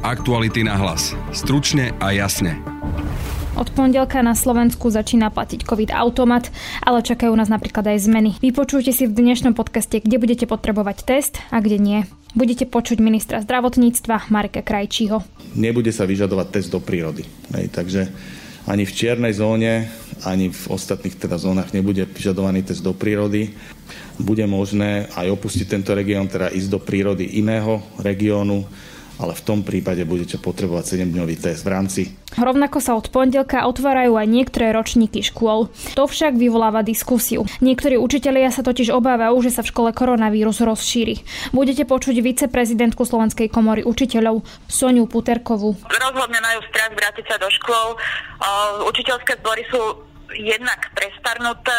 Aktuality na hlas. Stručne a jasne. Od pondelka na Slovensku začína platiť COVID automat, ale čakajú nás napríklad aj zmeny. Vypočujte si v dnešnom podcaste, kde budete potrebovať test a kde nie. Budete počuť ministra zdravotníctva Mareka Krajčího. Nebude sa vyžadovať test do prírody. Hej, takže ani v čiernej zóne, ani v ostatných teda zónach nebude vyžadovaný test do prírody. Bude možné aj opustiť tento región, teda ísť do prírody iného regiónu, ale v tom prípade budete potrebovať 7-dňový test v rámci. Rovnako sa od pondelka otvárajú aj niektoré ročníky škôl. To však vyvoláva diskusiu. Niektorí učitelia sa totiž obávajú, že sa v škole koronavírus rozšíri. Budete počuť viceprezidentku Slovenskej komory učiteľov Soniu Puterkovú. Rozhodne majú strach vrátiť sa do škôl. Učiteľské zbory sú jednak prestarnuté,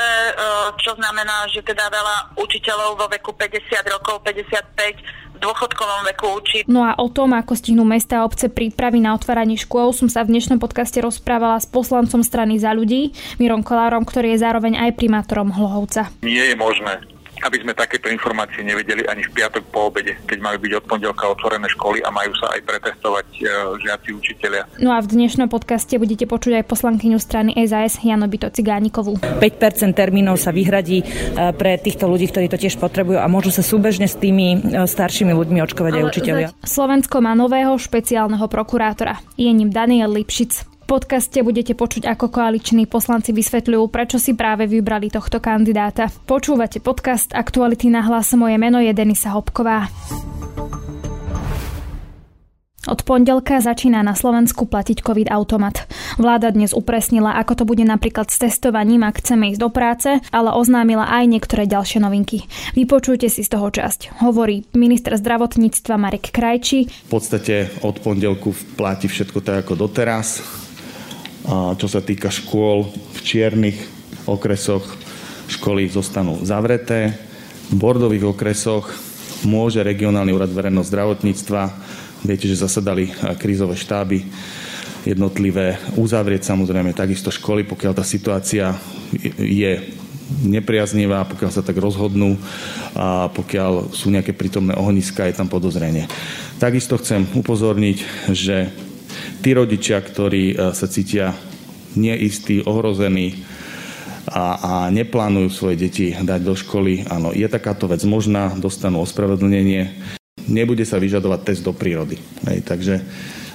čo znamená, že teda veľa učiteľov vo veku 50 rokov, 55 dôchodkovom veku učí. No a o tom, ako stihnú mesta a obce prípravy na otváranie škôl, som sa v dnešnom podcaste rozprávala s poslancom strany za ľudí, Mirom Kolárom, ktorý je zároveň aj primátorom Hlohovca. Nie je možné aby sme takéto informácie nevedeli ani v piatok po obede, keď majú byť od pondelka otvorené školy a majú sa aj pretestovať e, žiaci učiteľia. No a v dnešnom podcaste budete počuť aj poslankyňu strany SAS Jano Bito Cigánikovú. 5% termínov sa vyhradí e, pre týchto ľudí, ktorí to tiež potrebujú a môžu sa súbežne s tými e, staršími ľuďmi očkovať aj učiteľia. Slovensko má nového špeciálneho prokurátora. Je ním Daniel Lipšic podcaste budete počuť, ako koaliční poslanci vysvetľujú, prečo si práve vybrali tohto kandidáta. Počúvate podcast Aktuality na hlas. Moje meno je Denisa Hopková. Od pondelka začína na Slovensku platiť COVID automat. Vláda dnes upresnila, ako to bude napríklad s testovaním, ak chceme ísť do práce, ale oznámila aj niektoré ďalšie novinky. Vypočujte si z toho časť. Hovorí minister zdravotníctva Marek Krajči. V podstate od pondelku platí všetko tak ako doteraz a čo sa týka škôl v čiernych okresoch, školy zostanú zavreté. V bordových okresoch môže regionálny úrad verejného zdravotníctva, viete, že zasadali krízové štáby, jednotlivé uzavrieť samozrejme takisto školy, pokiaľ tá situácia je nepriaznivá, pokiaľ sa tak rozhodnú a pokiaľ sú nejaké prítomné ohniska, je tam podozrenie. Takisto chcem upozorniť, že tí rodičia, ktorí e, sa cítia neistí, ohrození a, a neplánujú svoje deti dať do školy, áno, je takáto vec možná, dostanú ospravedlnenie. Nebude sa vyžadovať test do prírody. Hej, takže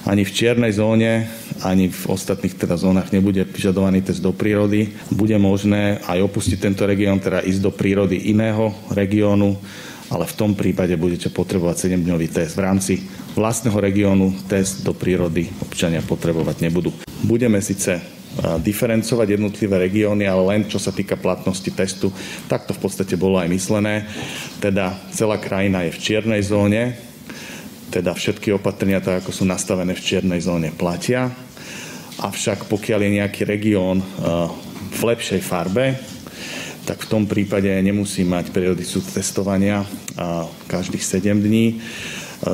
ani v čiernej zóne, ani v ostatných teda zónach nebude vyžadovaný test do prírody. Bude možné aj opustiť tento región, teda ísť do prírody iného regiónu, ale v tom prípade budete potrebovať 7-dňový test v rámci vlastného regiónu test do prírody občania potrebovať nebudú. Budeme síce diferencovať jednotlivé regióny, ale len čo sa týka platnosti testu, tak to v podstate bolo aj myslené. Teda celá krajina je v čiernej zóne, teda všetky opatrenia, tak ako sú nastavené v čiernej zóne, platia. Avšak pokiaľ je nejaký región v lepšej farbe, tak v tom prípade nemusí mať periodicu testovania každých 7 dní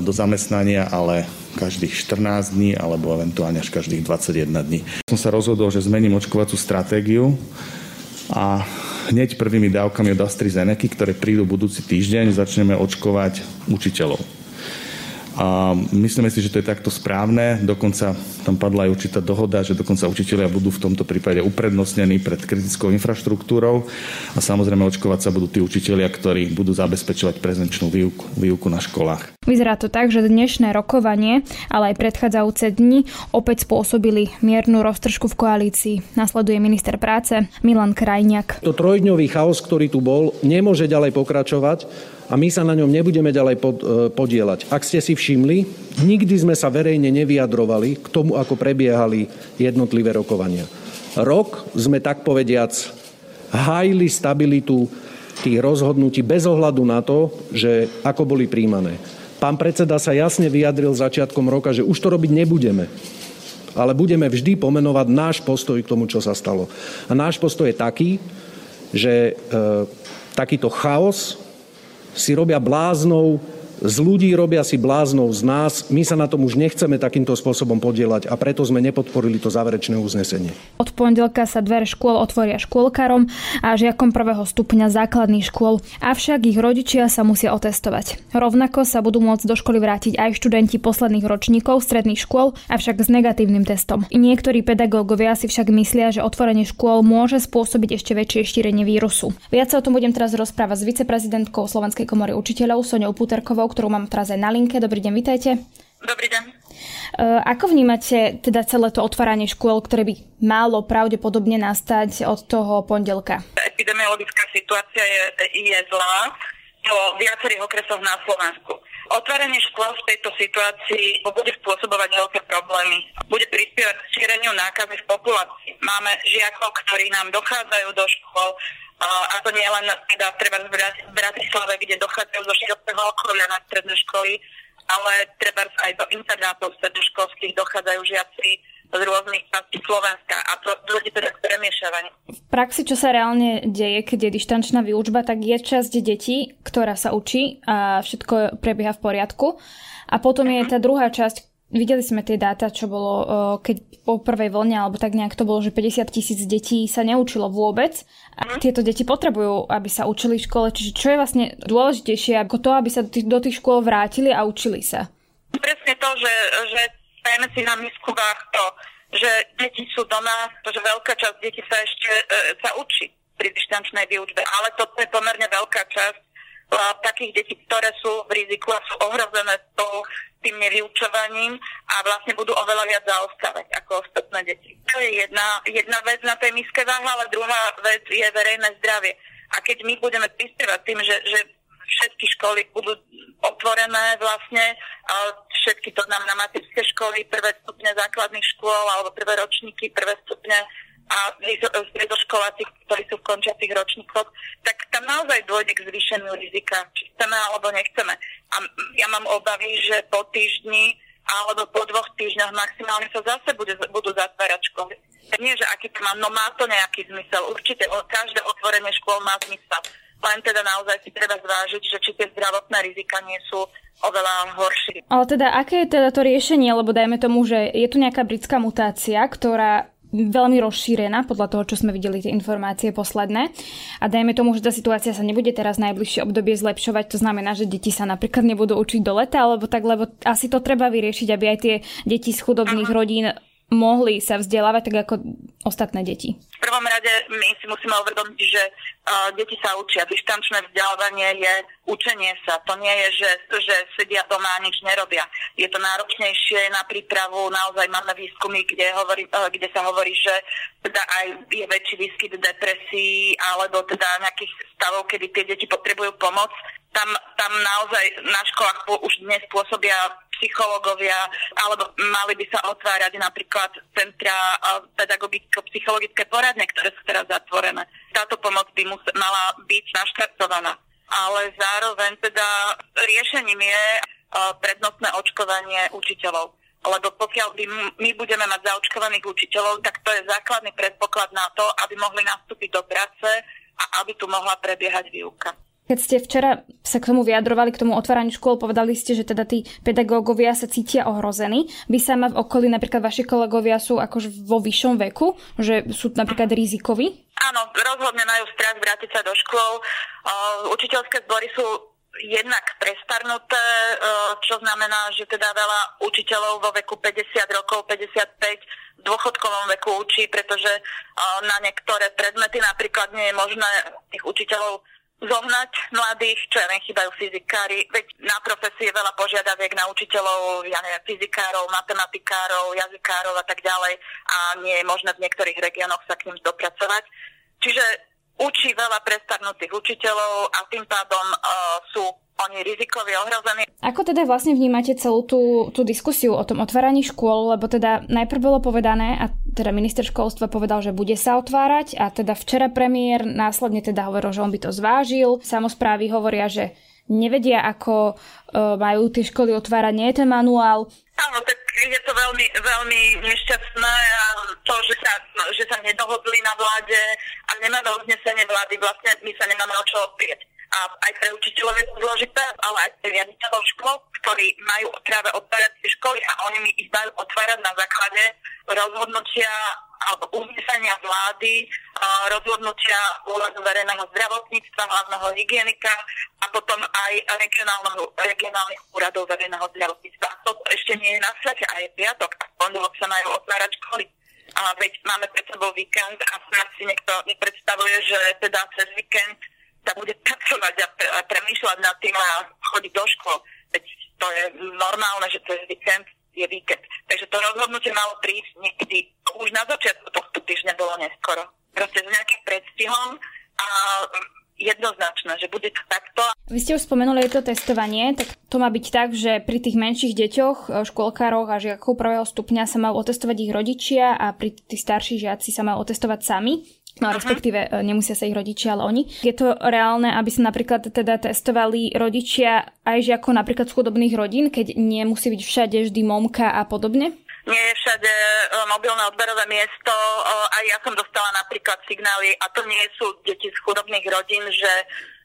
do zamestnania, ale každých 14 dní alebo eventuálne až každých 21 dní. Som sa rozhodol, že zmením očkovacú stratégiu a hneď prvými dávkami od AstraZeneca, ktoré prídu budúci týždeň, začneme očkovať učiteľov. A myslíme si, že to je takto správne. Dokonca tam padla aj určitá dohoda, že dokonca učiteľia budú v tomto prípade uprednostnení pred kritickou infraštruktúrou a samozrejme očkovať sa budú tí učiteľia, ktorí budú zabezpečovať prezenčnú výuku, výuku na školách. Vyzerá to tak, že dnešné rokovanie, ale aj predchádzajúce dni opäť spôsobili miernu roztržku v koalícii. Nasleduje minister práce Milan Krajniak. To trojdňový chaos, ktorý tu bol, nemôže ďalej pokračovať a my sa na ňom nebudeme ďalej pod, e, podielať. Ak ste si všimli, nikdy sme sa verejne nevyjadrovali k tomu, ako prebiehali jednotlivé rokovania. Rok sme tak povediac hájili stabilitu tých rozhodnutí bez ohľadu na to, že ako boli príjmané. Pán predseda sa jasne vyjadril začiatkom roka, že už to robiť nebudeme. Ale budeme vždy pomenovať náš postoj k tomu, čo sa stalo. A náš postoj je taký, že e, takýto chaos si robia bláznou Z ľudí robia si bláznou z nás. My sa na tom už nechceme takýmto spôsobom podielať a preto sme nepodporili to záverečné uznesenie. Od pondelka sa dvere škôl otvoria škôlkarom a žiakom prvého stupňa základných škôl, avšak ich rodičia sa musia otestovať. Rovnako sa budú môcť do školy vrátiť aj študenti posledných ročníkov stredných škôl, avšak s negatívnym testom. Niektorí pedagógovia si však myslia, že otvorenie škôl môže spôsobiť ešte väčšie šírenie vírusu. Viac sa o tom budem teraz rozprávať s viceprezidentkou Slovenskej komory učiteľov Soňou Puterkovou, ktorú mám teraz aj na linke. Dobrý deň, vitajte. Dobrý deň. E, ako vnímate teda celé to otváranie škôl, ktoré by málo pravdepodobne nastať od toho pondelka? Epidemiologická situácia je, je zlá vo viacerých okresoch na Slovensku. Otváranie škôl v tejto situácii bude spôsobovať veľké problémy. Bude prispievať k šíreniu nákazy v populácii. Máme žiakov, ktorí nám dochádzajú do škôl, a to nie len teda treba v Bratislave, kde dochádzajú zo širokého okolia na stredné školy, ale treba aj do internátov strednoškolských dochádzajú žiaci z rôznych častí Slovenska a to dôjde teda k premiešavaniu. V praxi, čo sa reálne deje, keď je dištančná výučba, tak je časť detí, ktorá sa učí a všetko prebieha v poriadku. A potom je tá druhá časť, Videli sme tie dáta, čo bolo, keď po prvej vlne, alebo tak nejak to bolo, že 50 tisíc detí sa neučilo vôbec. A mhm. tieto deti potrebujú, aby sa učili v škole. Čiže čo je vlastne dôležitejšie ako to, aby sa do tých škôl vrátili a učili sa? Presne to, že, že dajme si na misku to, že deti sú doma, že veľká časť detí sa ešte e, sa učí pri dištančnej výučbe, ale toto je pomerne veľká časť takých detí, ktoré sú v riziku a sú ohrozené tou, tým nevyučovaním a vlastne budú oveľa viac zaostávať ako ostatné deti. To je jedna, jedna vec na tej miske váha, ale druhá vec je verejné zdravie. A keď my budeme prispievať tým, že, že všetky školy budú otvorené vlastne, všetky to na materské školy, prvé stupne základných škôl alebo prvé ročníky, prvé stupne a stredoškoláci, ktorí sú v končiacich ročníkoch, tak tam naozaj dôjde k zvýšeniu rizika, či chceme alebo nechceme. A ja mám obavy, že po týždni alebo po dvoch týždňoch maximálne sa zase bude, budú zatvárať školy. Nie, že aký to má, no má to nejaký zmysel. Určite každé otvorenie škôl má zmysel. Len teda naozaj si treba zvážiť, že či tie zdravotné rizika nie sú oveľa horšie. Ale teda aké je teda to riešenie, lebo dajme tomu, že je tu nejaká britská mutácia, ktorá veľmi rozšírená podľa toho, čo sme videli tie informácie posledné. A dajme tomu, že tá situácia sa nebude teraz najbližšie obdobie zlepšovať, to znamená, že deti sa napríklad nebudú učiť do leta, alebo tak, lebo asi to treba vyriešiť, aby aj tie deti z chudobných rodín mohli sa vzdelávať tak ako ostatné deti? V prvom rade my si musíme uvedomiť, že uh, deti sa učia. Dištančné vzdelávanie je učenie sa. To nie je, že, že sedia doma a nič nerobia. Je to náročnejšie na prípravu. Naozaj máme výskumy, kde, hovorí, uh, kde sa hovorí, že teda aj je väčší výskyt depresí alebo teda nejakých stavov, kedy tie deti potrebujú pomoc tam, tam naozaj na školách už dnes pôsobia psychológovia, alebo mali by sa otvárať napríklad centra pedagogicko-psychologické poradne, ktoré sú teraz zatvorené. Táto pomoc by mus- mala byť naštartovaná. Ale zároveň teda riešením je prednostné očkovanie učiteľov. Lebo pokiaľ by my budeme mať zaočkovaných učiteľov, tak to je základný predpoklad na to, aby mohli nastúpiť do práce a aby tu mohla prebiehať výuka. Keď ste včera sa k tomu vyjadrovali, k tomu otváraniu škôl, povedali ste, že teda tí pedagógovia sa cítia ohrození. Vy sama v okolí, napríklad vaši kolegovia sú akož vo vyššom veku, že sú napríklad rizikoví? Áno, rozhodne majú strach vrátiť sa do škôl. Učiteľské zbory sú jednak prestarnuté, čo znamená, že teda veľa učiteľov vo veku 50 rokov, 55 v dôchodkovom veku učí, pretože na niektoré predmety napríklad nie je možné tých učiteľov zohnať mladých, čo ja viem, chýbajú fyzikári, veď na profesie je veľa požiadaviek na učiteľov, ja neviem, fyzikárov, matematikárov, jazykárov a tak ďalej a nie je možné v niektorých regiónoch sa k ním dopracovať. Čiže učí veľa prestarnutých učiteľov a tým pádom uh, sú oni rizikovi ohrození. Ako teda vlastne vnímate celú tú, tú diskusiu o tom otváraní škôl, lebo teda najprv bolo povedané, a teda minister školstva povedal, že bude sa otvárať a teda včera premiér následne teda hovoril, že on by to zvážil. Samozprávy hovoria, že nevedia, ako uh, majú tie školy otvárať, nie je ten manuál. Áno, tak je to veľmi, veľmi nešťastné a to, že sa, že sa nedohodli na vláde a nemáme uznesenie vlády, vlastne my sa nemáme o čo oprieť a aj pre učiteľov je to zložité, ale aj pre riaditeľov škôl, ktorí majú práve otvárať tie školy a oni mi ich majú otvárať na základe rozhodnutia alebo uznesenia vlády, rozhodnutia úradu verejného zdravotníctva, hlavného hygienika a potom aj regionálnych úradov verejného zdravotníctva. To ešte nie je na svete a je piatok a pondelok sa majú otvárať školy. A veď máme pred sebou víkend a snad si niekto nepredstavuje, že teda cez víkend sa bude pracovať a, pre, a premýšľať nad tým a chodiť do škôl. Veď to je normálne, že cez víkend je víkend. Takže to rozhodnutie malo prísť niekedy, už na začiatku tohto týždňa bolo neskoro. Proste s nejakým predstihom a jednoznačné, že bude to takto. Vy ste už spomenuli to testovanie, tak to má byť tak, že pri tých menších deťoch, e, školkároch a žiakov prvého stupňa sa majú otestovať ich rodičia a pri tých starších žiaci sa majú otestovať sami. No respektíve uh-huh. nemusia sa ich rodičia, ale oni. Je to reálne, aby sa napríklad teda testovali rodičia aj žiakov napríklad z chudobných rodín, keď nemusí byť všade vždy momka a podobne? Nie je všade e, mobilné odberové miesto. Aj ja som dostala napríklad signály, a to nie sú deti z chudobných rodín, že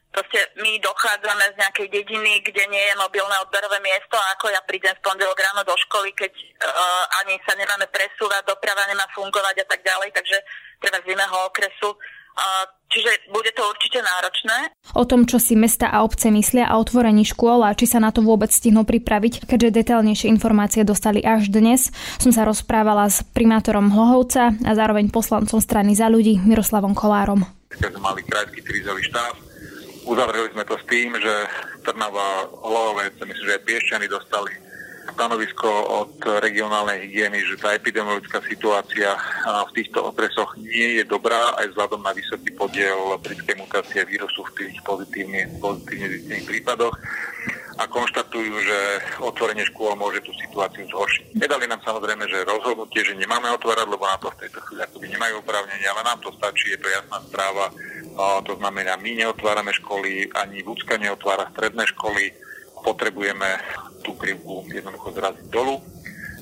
proste my dochádzame z nejakej dediny, kde nie je mobilné odberové miesto a ako ja prídem v pondelok ráno do školy, keď uh, ani sa nemáme presúvať, doprava nemá fungovať a tak ďalej, takže treba z iného okresu. Uh, čiže bude to určite náročné. O tom, čo si mesta a obce myslia o otvorení škôl a či sa na to vôbec stihnú pripraviť, keďže detailnejšie informácie dostali až dnes, som sa rozprávala s primátorom Hlohovca a zároveň poslancom strany za ľudí Miroslavom Kolárom. Keď sme mali krajský krízový štáb, Uzavreli sme to s tým, že Trnava, Hlovec, myslím, že aj Piešťany dostali stanovisko od regionálnej hygieny, že tá epidemiologická situácia v týchto okresoch nie je dobrá aj vzhľadom na vysoký podiel britskej mutácie vírusu v tých pozitívne, pozitívne zistených prípadoch a konštatujú, že otvorenie škôl môže tú situáciu zhoršiť. Nedali nám samozrejme, že rozhodnutie, že nemáme otvárať, lebo na to v tejto chvíli akoby nemajú oprávnenie, ale nám to stačí, je to jasná správa to znamená, my neotvárame školy, ani Ľudská neotvára stredné školy, potrebujeme tú krivku jednoducho zraziť dolu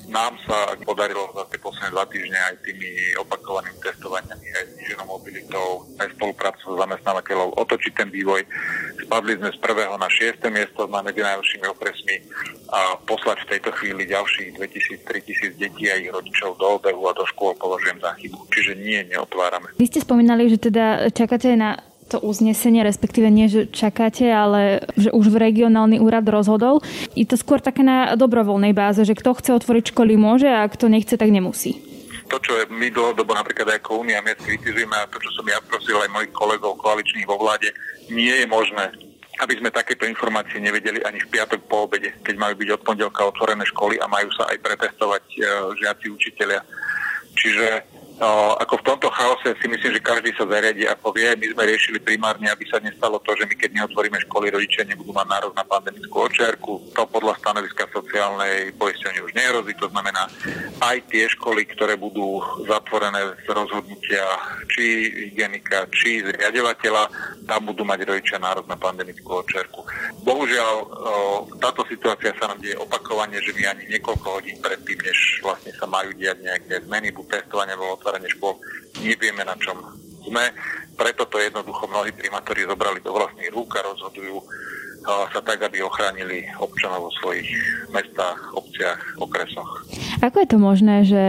nám sa podarilo za tie posledné dva týždne aj tými opakovanými testovaniami, aj zniženou mobilitou, aj spoluprácou zamestnávateľov otočiť ten vývoj. Spadli sme z prvého na šieste miesto na medzi najlepšími okresmi a poslať v tejto chvíli ďalších 2000-3000 detí a ich rodičov do obehu a do škôl považujem za chybu. Čiže nie, neotvárame. Vy ste spomínali, že teda čakáte na to uznesenie, respektíve nie, že čakáte, ale že už v regionálny úrad rozhodol. Je to skôr také na dobrovoľnej báze, že kto chce otvoriť školy môže a kto nechce, tak nemusí. To, čo my dlhodobo napríklad ako Únia miest kritizujeme a to, čo som ja prosil aj mojich kolegov koaličných vo vláde, nie je možné aby sme takéto informácie nevedeli ani v piatok po obede, keď majú byť od pondelka otvorené školy a majú sa aj pretestovať e, žiaci učiteľia. Čiže No, ako v tomto chaose si myslím, že každý sa zariadi a povie. My sme riešili primárne, aby sa nestalo to, že my keď neotvoríme školy, rodičia nebudú mať nárok na pandemickú očiarku. To podľa stanoviska sociálnej poistenia už nehrozí. To znamená, aj tie školy, ktoré budú zatvorené z rozhodnutia či hygienika, či zriadovateľa, tam budú mať rodičia nárok na pandemickú očiarku. Bohužiaľ, táto situácia sa nám deje opakovane, že my ani niekoľko hodín predtým, než vlastne sa majú diať nejaké zmeny, buď testovanie otváranie škôl, nevieme na čom sme. Preto to jednoducho mnohí primátori zobrali do vlastných rúk a rozhodujú sa tak, aby ochránili občanov vo svojich mestách, obciach, okresoch. Ako je to možné, že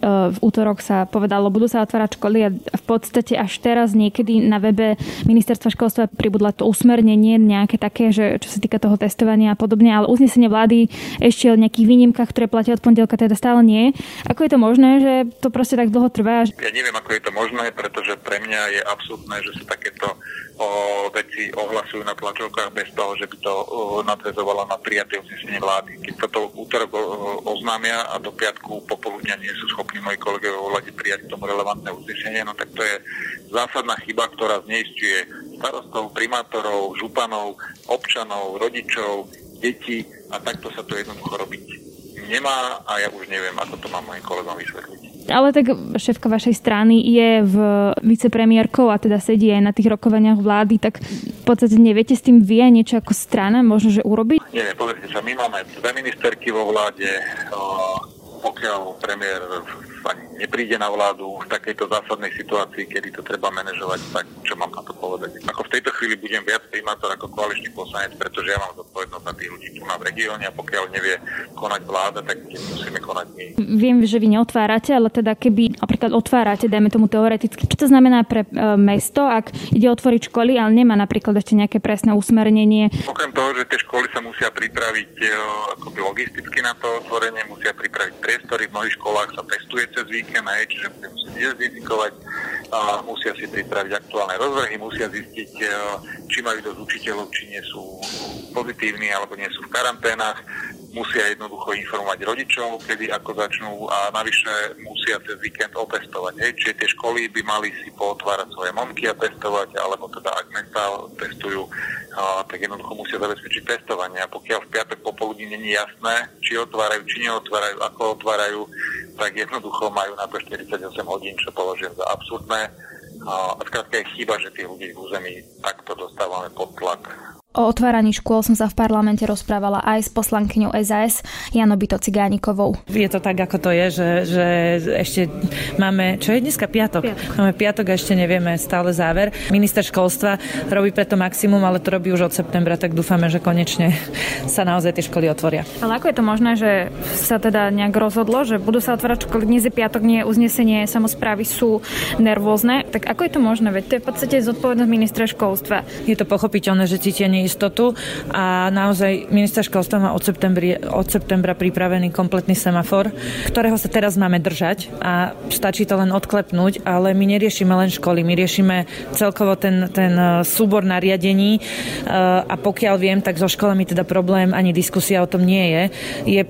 v útorok sa povedalo, budú sa otvárať školy a v podstate až teraz niekedy na webe ministerstva školstva pribudla to usmernenie nejaké také, že čo sa týka toho testovania a podobne, ale uznesenie vlády ešte o nejakých výnimkách, ktoré platia od pondelka, teda stále nie. Ako je to možné, že to proste tak dlho trvá? Ja neviem, ako je to možné, pretože pre mňa je absurdné, že sa takéto o, veci ohlasujú na tlačovkách bez toho, že by to nadvezovalo na prijaté uznesenie vlády. Keď sa to útorok oznámia a do piatku popoludňa nie sú schopní moji kolegovia vo vláde prijať k tomu relevantné uznesenie, no tak to je zásadná chyba, ktorá zneistuje starostov, primátorov, županov, občanov, rodičov, detí a takto sa to jednoducho robiť nemá a ja už neviem, ako to mám mojim kolegom vysvetliť. Ale tak šéfka vašej strany je v vicepremiérkou a teda sedí aj na tých rokovaniach vlády, tak v podstate neviete s tým vy aj niečo ako strana možno, že urobiť? Nie, pozrite sa, my máme dve ministerky vo vláde, pokiaľ premiér ani nepríde na vládu v takejto zásadnej situácii, kedy to treba manažovať, tak čo mám na to povedať. Ako v tejto chvíli budem viac primátor ako koaličný poslanec, pretože ja mám zodpovednosť za tých ľudí tu na v regióne a pokiaľ nevie konať vláda, tak musíme konať my. Viem, že vy neotvárate, ale teda keby napríklad otvárate, dajme tomu teoreticky, čo to znamená pre e, mesto, ak ide otvoriť školy, ale nemá napríklad ešte nejaké presné usmernenie? Okrem toho, že tie školy sa musia pripraviť e, akoby logisticky na to otvorenie, musia pripraviť priestory, v mnohých školách sa testuje cez víkend, aj, čiže musia musieť identifikovať, musia si pripraviť aktuálne rozvrhy, musia zistiť, e, či majú dosť učiteľov, či nie sú pozitívni alebo nie sú v karanténach, musia jednoducho informovať rodičov, kedy ako začnú a navyše musia cez víkend otestovať. Hej. Čiže tie školy by mali si pootvárať svoje momky a testovať, alebo teda ak mesta testujú, a, tak jednoducho musia zabezpečiť testovanie. A pokiaľ v piatok popoludní není jasné, či otvárajú, či neotvárajú, ako otvárajú, tak jednoducho majú na to 48 hodín, čo považujem za absurdné. A skrátka je chyba, že tých ľudí v území takto dostávame pod tlak O otváraní škôl som sa v parlamente rozprávala aj s poslankyňou SAS Jano Bito Cigánikovou. Je to tak, ako to je, že, že ešte máme, čo je dneska piatok? piatok? Máme piatok a ešte nevieme stále záver. Minister školstva robí preto maximum, ale to robí už od septembra, tak dúfame, že konečne sa naozaj tie školy otvoria. Ale ako je to možné, že sa teda nejak rozhodlo, že budú sa otvárať školy dnes je piatok, nie uznesenie, samozprávy sú nervózne. Tak ako je to možné? Veď to je v podstate zodpovednosť ministra školstva. Je to pochopiteľné, že cítenie neistotu a naozaj minister školstva má od, od septembra pripravený kompletný semafor, ktorého sa teraz máme držať a stačí to len odklepnúť, ale my neriešime len školy, my riešime celkovo ten, ten e, súbor nariadení e, a pokiaľ viem, tak so školami teda problém ani diskusia o tom nie je. Je,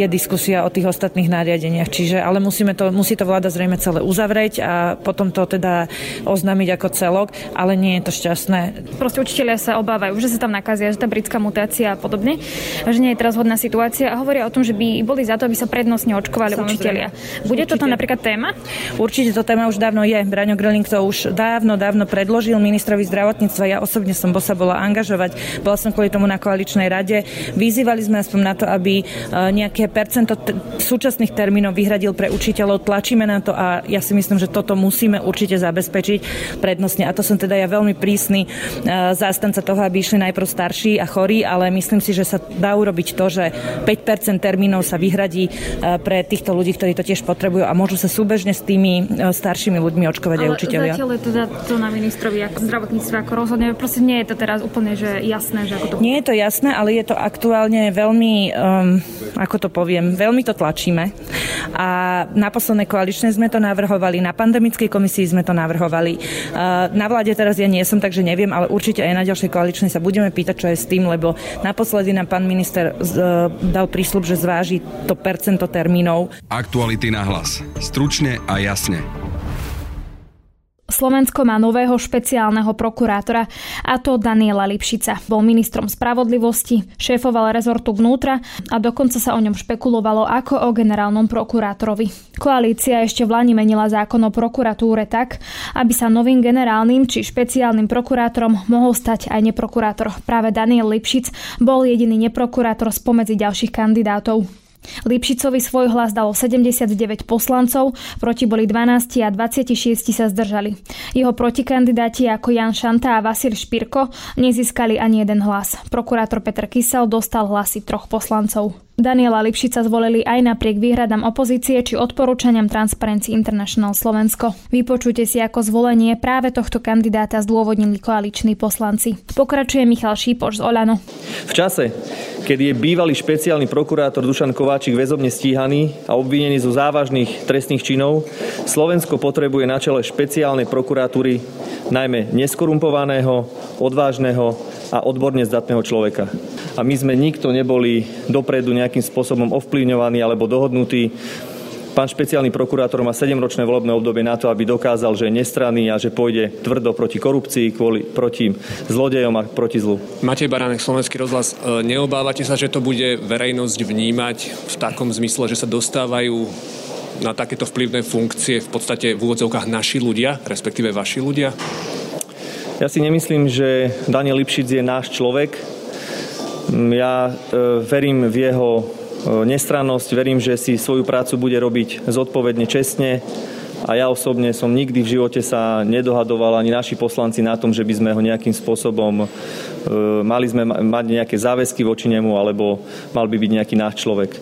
je diskusia o tých ostatných nariadeniach, čiže ale musíme to, musí to vláda zrejme celé uzavrieť a potom to teda oznámiť ako celok, ale nie je to šťastné. Proste učiteľia sa obávajú, že sa sa tam nakazia, že tá britská mutácia a podobne, že nie je teraz hodná situácia a hovoria o tom, že by boli za to, aby sa prednostne očkovali Samozrejme. učitelia. Bude Určite. toto napríklad téma? Určite to téma už dávno je. Braňo Gröling to už dávno, dávno predložil ministrovi zdravotníctva. Ja osobne som sa bola angažovať. Bola som kvôli tomu na koaličnej rade. Vyzývali sme aspoň na to, aby e, nejaké percento t- súčasných termínov vyhradil pre učiteľov. Tlačíme na to a ja si myslím, že toto musíme určite zabezpečiť prednostne. A to som teda ja veľmi prísny e, zástanca toho, aby išli na najprv starší a chorí, ale myslím si, že sa dá urobiť to, že 5% termínov sa vyhradí e, pre týchto ľudí, ktorí to tiež potrebujú a môžu sa súbežne s tými e, staršími ľuďmi očkovať ale aj učiteľia. Zatiaľ je teda to na ministrovi ako zdravotníctve ako rozhodne. Proste nie je to teraz úplne že jasné, že ako to... Nie je to jasné, ale je to aktuálne veľmi, um, ako to poviem, veľmi to tlačíme. A na poslednej koaličnej sme to navrhovali, na pandemickej komisii sme to navrhovali. Uh, na vláde teraz ja nie som, takže neviem, ale určite aj na ďalšej koaličnej sa budeme pýtať, čo je s tým, lebo naposledy nám pán minister e, dal prísľub, že zváži to percento termínov. Aktuality na hlas. Stručne a jasne. Slovensko má nového špeciálneho prokurátora a to Daniela Lipšica. Bol ministrom spravodlivosti, šéfoval rezortu vnútra a dokonca sa o ňom špekulovalo ako o generálnom prokurátorovi. Koalícia ešte v Lani menila zákon o prokuratúre tak, aby sa novým generálnym či špeciálnym prokurátorom mohol stať aj neprokurátor. Práve Daniel Lipšic bol jediný neprokurátor spomedzi ďalších kandidátov. Lipšicovi svoj hlas dalo 79 poslancov, proti boli 12 a 26 sa zdržali. Jeho protikandidáti ako Jan Šanta a Vasil Špirko nezískali ani jeden hlas. Prokurátor Peter Kysel dostal hlasy troch poslancov. Daniela Lipšica zvolili aj napriek výhradám opozície či odporúčaniam Transparency International Slovensko. Vypočujte si ako zvolenie práve tohto kandidáta zdôvodnili koaliční poslanci. Pokračuje Michal Šípoš z Olano. V čase, kedy je bývalý špeciálny prokurátor Dušan Kováčik väzobne stíhaný a obvinený zo závažných trestných činov, Slovensko potrebuje na čele špeciálnej prokuratúry najmä neskorumpovaného, odvážneho a odborne zdatného človeka a my sme nikto neboli dopredu nejakým spôsobom ovplyvňovaní alebo dohodnutí. Pán špeciálny prokurátor má 7-ročné volebné obdobie na to, aby dokázal, že je nestranný a že pôjde tvrdo proti korupcii, kvôli, proti zlodejom a proti zlu. Matej Baránek, Slovenský rozhlas. E, neobávate sa, že to bude verejnosť vnímať v takom zmysle, že sa dostávajú na takéto vplyvné funkcie v podstate v úvodzovkách naši ľudia, respektíve vaši ľudia? Ja si nemyslím, že Daniel Lipšic je náš človek. Ja e, verím v jeho nestrannosť. Verím, že si svoju prácu bude robiť zodpovedne, čestne a ja osobne som nikdy v živote sa nedohadoval ani naši poslanci na tom, že by sme ho nejakým spôsobom e, mali sme mať nejaké záväzky voči nemu alebo mal by byť nejaký náš človek.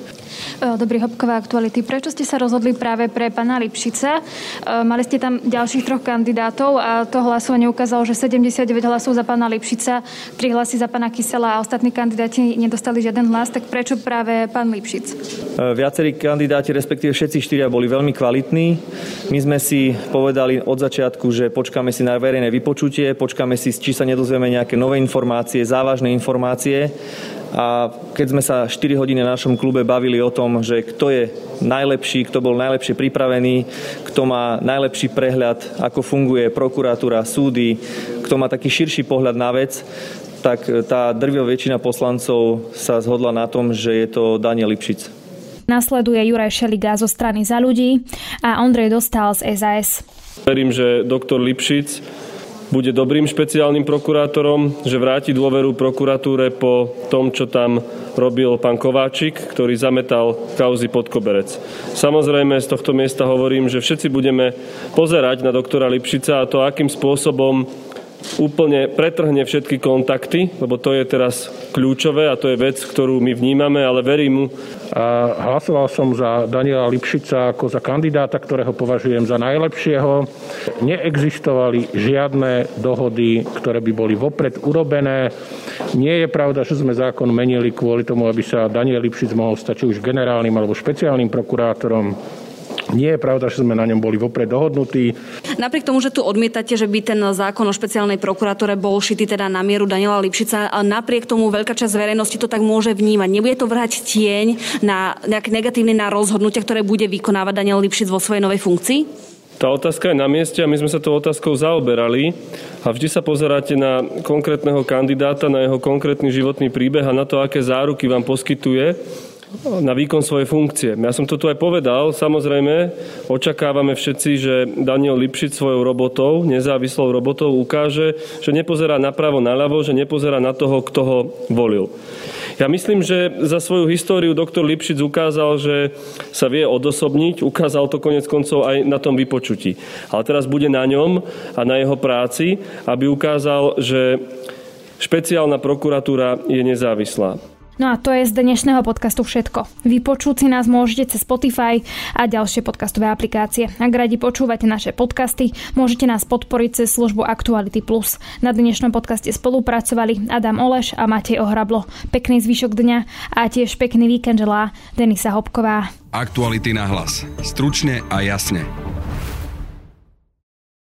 E, dobrý hopková aktuality. Prečo ste sa rozhodli práve pre pana Lipšica? E, mali ste tam ďalších troch kandidátov a to hlasovanie ukázalo, že 79 hlasov za pana Lipšica, 3 hlasy za pana Kysela a ostatní kandidáti nedostali žiaden hlas. Tak prečo práve pán Lipšic? E, viacerí kandidáti, respektíve všetci štyria, boli veľmi kvalitní. My sme si povedali od začiatku, že počkáme si na verejné vypočutie, počkáme si, či sa nedozvieme nejaké nové informácie, závažné informácie a keď sme sa 4 hodiny na našom klube bavili o tom, že kto je najlepší, kto bol najlepšie pripravený, kto má najlepší prehľad, ako funguje prokuratúra, súdy, kto má taký širší pohľad na vec, tak tá drvio väčšina poslancov sa zhodla na tom, že je to Daniel Lipšic. Nasleduje Juraj Šeliga zo strany za ľudí a Ondrej Dostal z SAS. Verím, že doktor Lipšic bude dobrým špeciálnym prokurátorom, že vráti dôveru prokuratúre po tom, čo tam robil pán Kováčik, ktorý zametal kauzy pod koberec. Samozrejme, z tohto miesta hovorím, že všetci budeme pozerať na doktora Lipšica a to, akým spôsobom úplne pretrhne všetky kontakty, lebo to je teraz kľúčové a to je vec, ktorú my vnímame, ale verím mu. A hlasoval som za Daniela Lipšica ako za kandidáta, ktorého považujem za najlepšieho. Neexistovali žiadne dohody, ktoré by boli vopred urobené. Nie je pravda, že sme zákon menili kvôli tomu, aby sa Daniel Lipšic mohol stať či už generálnym alebo špeciálnym prokurátorom. Nie je pravda, že sme na ňom boli vopred dohodnutí. Napriek tomu, že tu odmietate, že by ten zákon o špeciálnej prokuratúre bol šitý teda na mieru Daniela Lipšica, a napriek tomu veľká časť verejnosti to tak môže vnímať. Nebude to vrhať tieň na nejaké negatívne na rozhodnutia, ktoré bude vykonávať Daniel Lipšic vo svojej novej funkcii? Tá otázka je na mieste a my sme sa tou otázkou zaoberali a vždy sa pozeráte na konkrétneho kandidáta, na jeho konkrétny životný príbeh a na to, aké záruky vám poskytuje na výkon svojej funkcie. Ja som to tu aj povedal, samozrejme, očakávame všetci, že Daniel Lipšic svojou robotou, nezávislou robotou ukáže, že nepozerá napravo, naľavo, že nepozerá na toho, kto ho volil. Ja myslím, že za svoju históriu doktor Lipšic ukázal, že sa vie odosobniť, ukázal to konec koncov aj na tom vypočutí. Ale teraz bude na ňom a na jeho práci, aby ukázal, že špeciálna prokuratúra je nezávislá. No a to je z dnešného podcastu všetko. Vypočuť si nás môžete cez Spotify a ďalšie podcastové aplikácie. Ak radi počúvate naše podcasty, môžete nás podporiť cez službu Actuality Plus. Na dnešnom podcaste spolupracovali Adam Oleš a Matej Ohrablo. Pekný zvyšok dňa a tiež pekný víkend želá Denisa Hopková. Aktuality na hlas. Stručne a jasne.